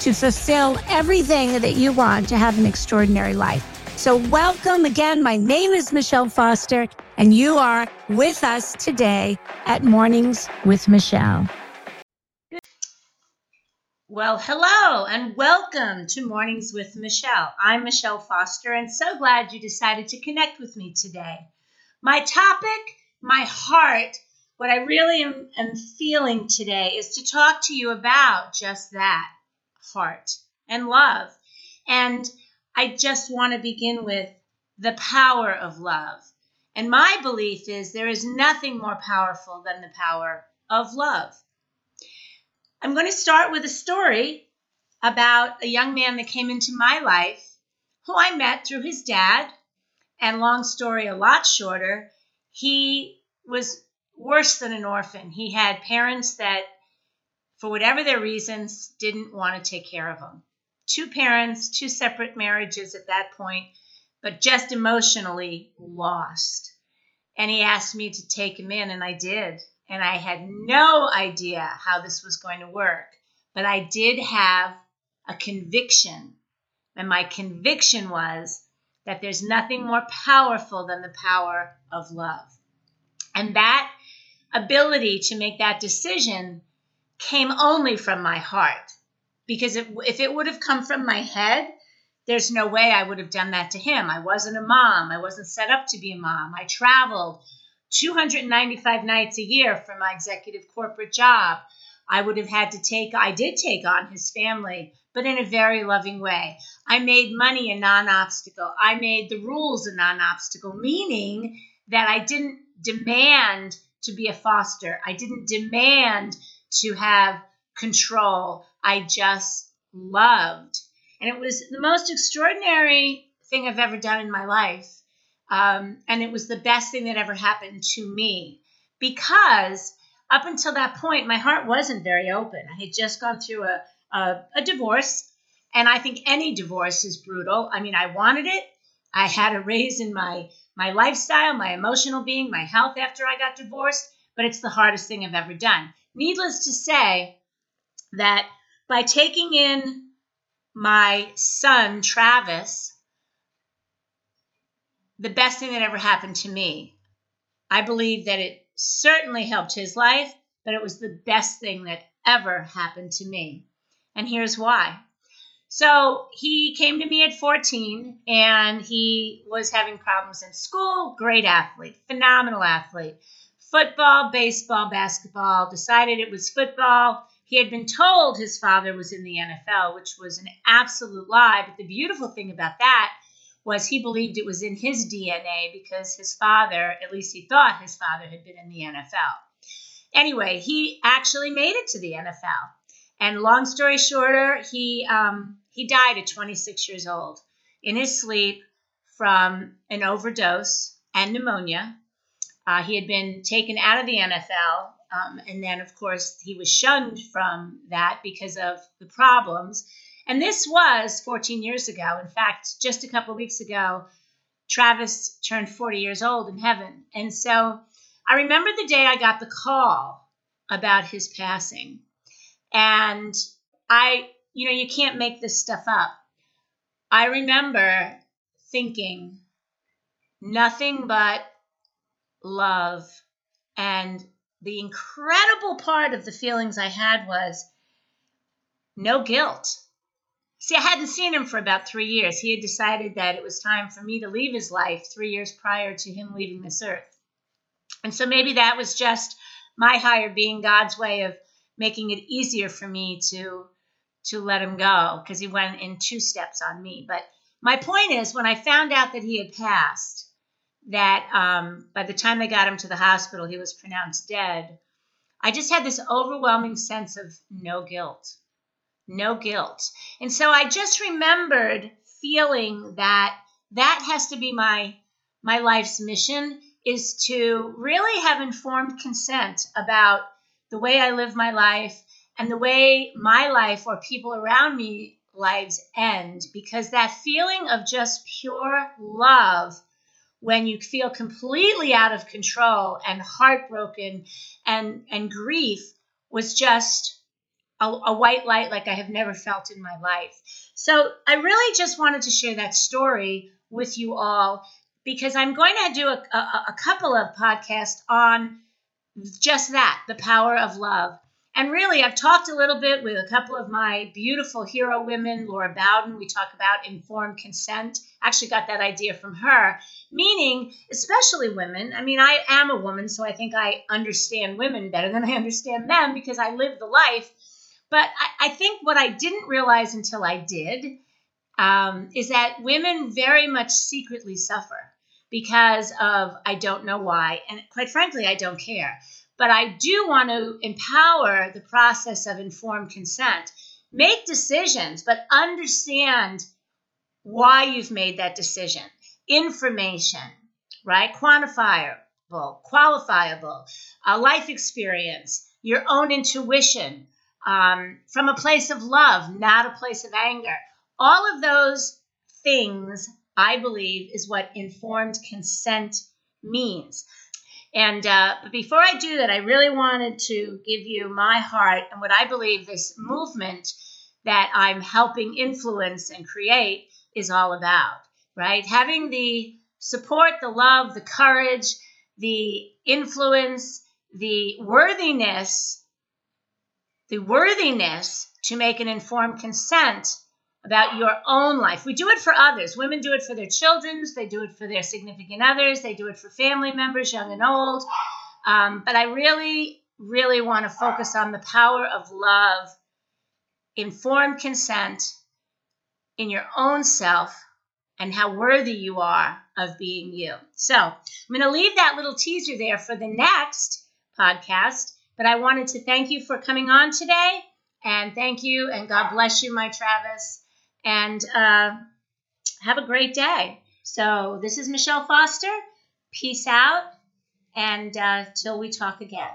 to fulfill everything that you want to have an extraordinary life. So, welcome again. My name is Michele Foster, and you are with us today at Mornings with Michele. Well, hello and welcome to Mornings with Michele. I'm Michele Foster and so glad you decided to connect with me today. My topic, my heart, what I really am, am feeling today is to talk to you about just that heart and love. And I just want to begin with the power of love. And my belief is there is nothing more powerful than the power of love. I'm going to start with a story about a young man that came into my life who I met through his dad. And long story, a lot shorter, he was worse than an orphan. He had parents that, for whatever their reasons, didn't want to take care of him. Two parents, two separate marriages at that point, but just emotionally lost. And he asked me to take him in, and I did and I had no idea how this was going to work. But I did have a conviction, and my conviction was that there's nothing more powerful than the power of love. And that ability to make that decision came only from my heart. Because if, if it would have come from my head, there's no way I would have done that to him. I wasn't a mom. I wasn't set up to be a mom. I traveled 295 nights a year for my executive corporate job. I would have had to take, I did take on his family, but in a very loving way. I made money a non obstacle. I made the rules a non obstacle, meaning that I didn't demand to be a foster. I didn't demand to have control. I just loved. And it was the most extraordinary thing I've ever done in my life. Um, and it was the best thing that ever happened to me because up until that point, my heart wasn't very open. I had just gone through a, a, a divorce, and I think any divorce is brutal. I mean, I wanted it. I had a raise in my my lifestyle, my emotional being, my health after I got divorced, but it's the hardest thing I've ever done. Needless to say, that by taking in my son Travis the best thing that ever happened to me. I believe that it certainly helped his life, but it was the best thing that ever happened to me. And here's why. So he came to me at 14 and he was having problems in school. Great athlete, phenomenal athlete. Football, baseball, basketball, decided it was football. He had been told his father was in the NFL, which was an absolute lie. But the beautiful thing about that was he believed it was in his DNA because his father, at least he thought his father had been in the NFL. Anyway, he actually made it to the NFL. And long story shorter, he um, he died at 26 years old in his sleep from an overdose and pneumonia. Uh, he had been taken out of the NFL, um, and then of course he was shunned from that because of the problems. And this was 14 years ago. In fact, just a couple weeks ago, Travis turned 40 years old in heaven. And so I remember the day I got the call about his passing. And I, you know, you can't make this stuff up. I remember thinking nothing but love. And the incredible part of the feelings I had was no guilt. See, I hadn't seen him for about three years. He had decided that it was time for me to leave his life three years prior to him leaving this earth. And so maybe that was just my higher being, God's way of making it easier for me to to let him go because he went in two steps on me. But my point is, when I found out that he had passed, that um, by the time they got him to the hospital, he was pronounced dead. I just had this overwhelming sense of no guilt no guilt. And so I just remembered feeling that that has to be my my life's mission is to really have informed consent about the way I live my life and the way my life or people around me lives end because that feeling of just pure love when you feel completely out of control and heartbroken and and grief was just a, a, white light like I have never felt in my life. So I really just wanted to share that story with you all because I'm going to do a, a, a couple of podcasts on just that the power of love. And really, I've talked a little bit with a couple of my beautiful hero women, Laura Bowden. We talk about informed consent. Actually, got that idea from her, meaning, especially women. I mean, I am a woman, so I think I understand women better than I understand men because I live the life. But I, I think what I didn't realize until I did um, is that women very much secretly suffer because of I don't know why. And quite frankly, I don't care. But I do want to empower the process of informed consent. Make decisions, but understand why you've made that decision. Information, right? Quantifiable, qualifiable, a life experience, your own intuition, um, from a place of love, not a place of anger. All of those things, I believe, is what informed consent means. And uh, but before I do that, I really wanted to give you my heart and what I believe this movement that I'm helping influence and create is all about, right? Having the support, the love, the courage, the influence, the worthiness, the worthiness to make an informed consent about your own life. We do it for others. Women do it for their children, they do it for their significant others, they do it for family members, young and old. Um, but I really, really want to focus on the power of love, informed consent in your own self, and how worthy you are of being you. So I'm going to leave that little teaser there for the next podcast. But I wanted to thank you for coming on today. And thank you, and God bless you, my Travis and uh, have a great day. So, this is Michele Foster. Peace out, and uh, till we talk again.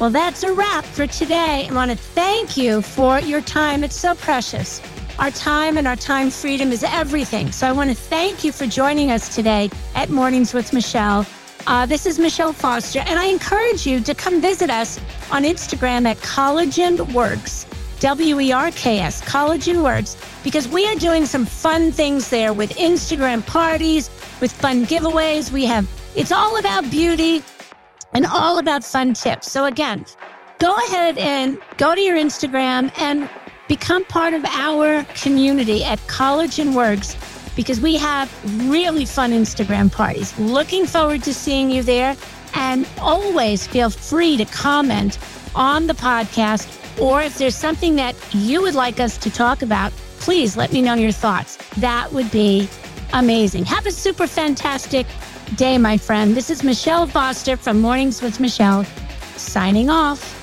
Well, that's a wrap for today. I want to thank you for your time. It's so precious. Our time and our time freedom is everything. So I want to thank you for joining us today at Mornings with Michele. Uh, this is Michele Foster, and I encourage you to come visit us on Instagram at Collagen Werks, W E R K S, Collagen Werks, because we are doing some fun things there with Instagram parties, with fun giveaways. We have, it's all about beauty and all about fun tips. So, again, go ahead and go to your Instagram and become part of our community at Collagen Werks because we have really fun Instagram parties. Looking forward to seeing you there. And always feel free to comment on the podcast, or if there's something that you would like us to talk about, please let me know your thoughts. That would be amazing. Have a super fantastic day, my friend. This is Michele Foster from Mornings with Michele, signing off.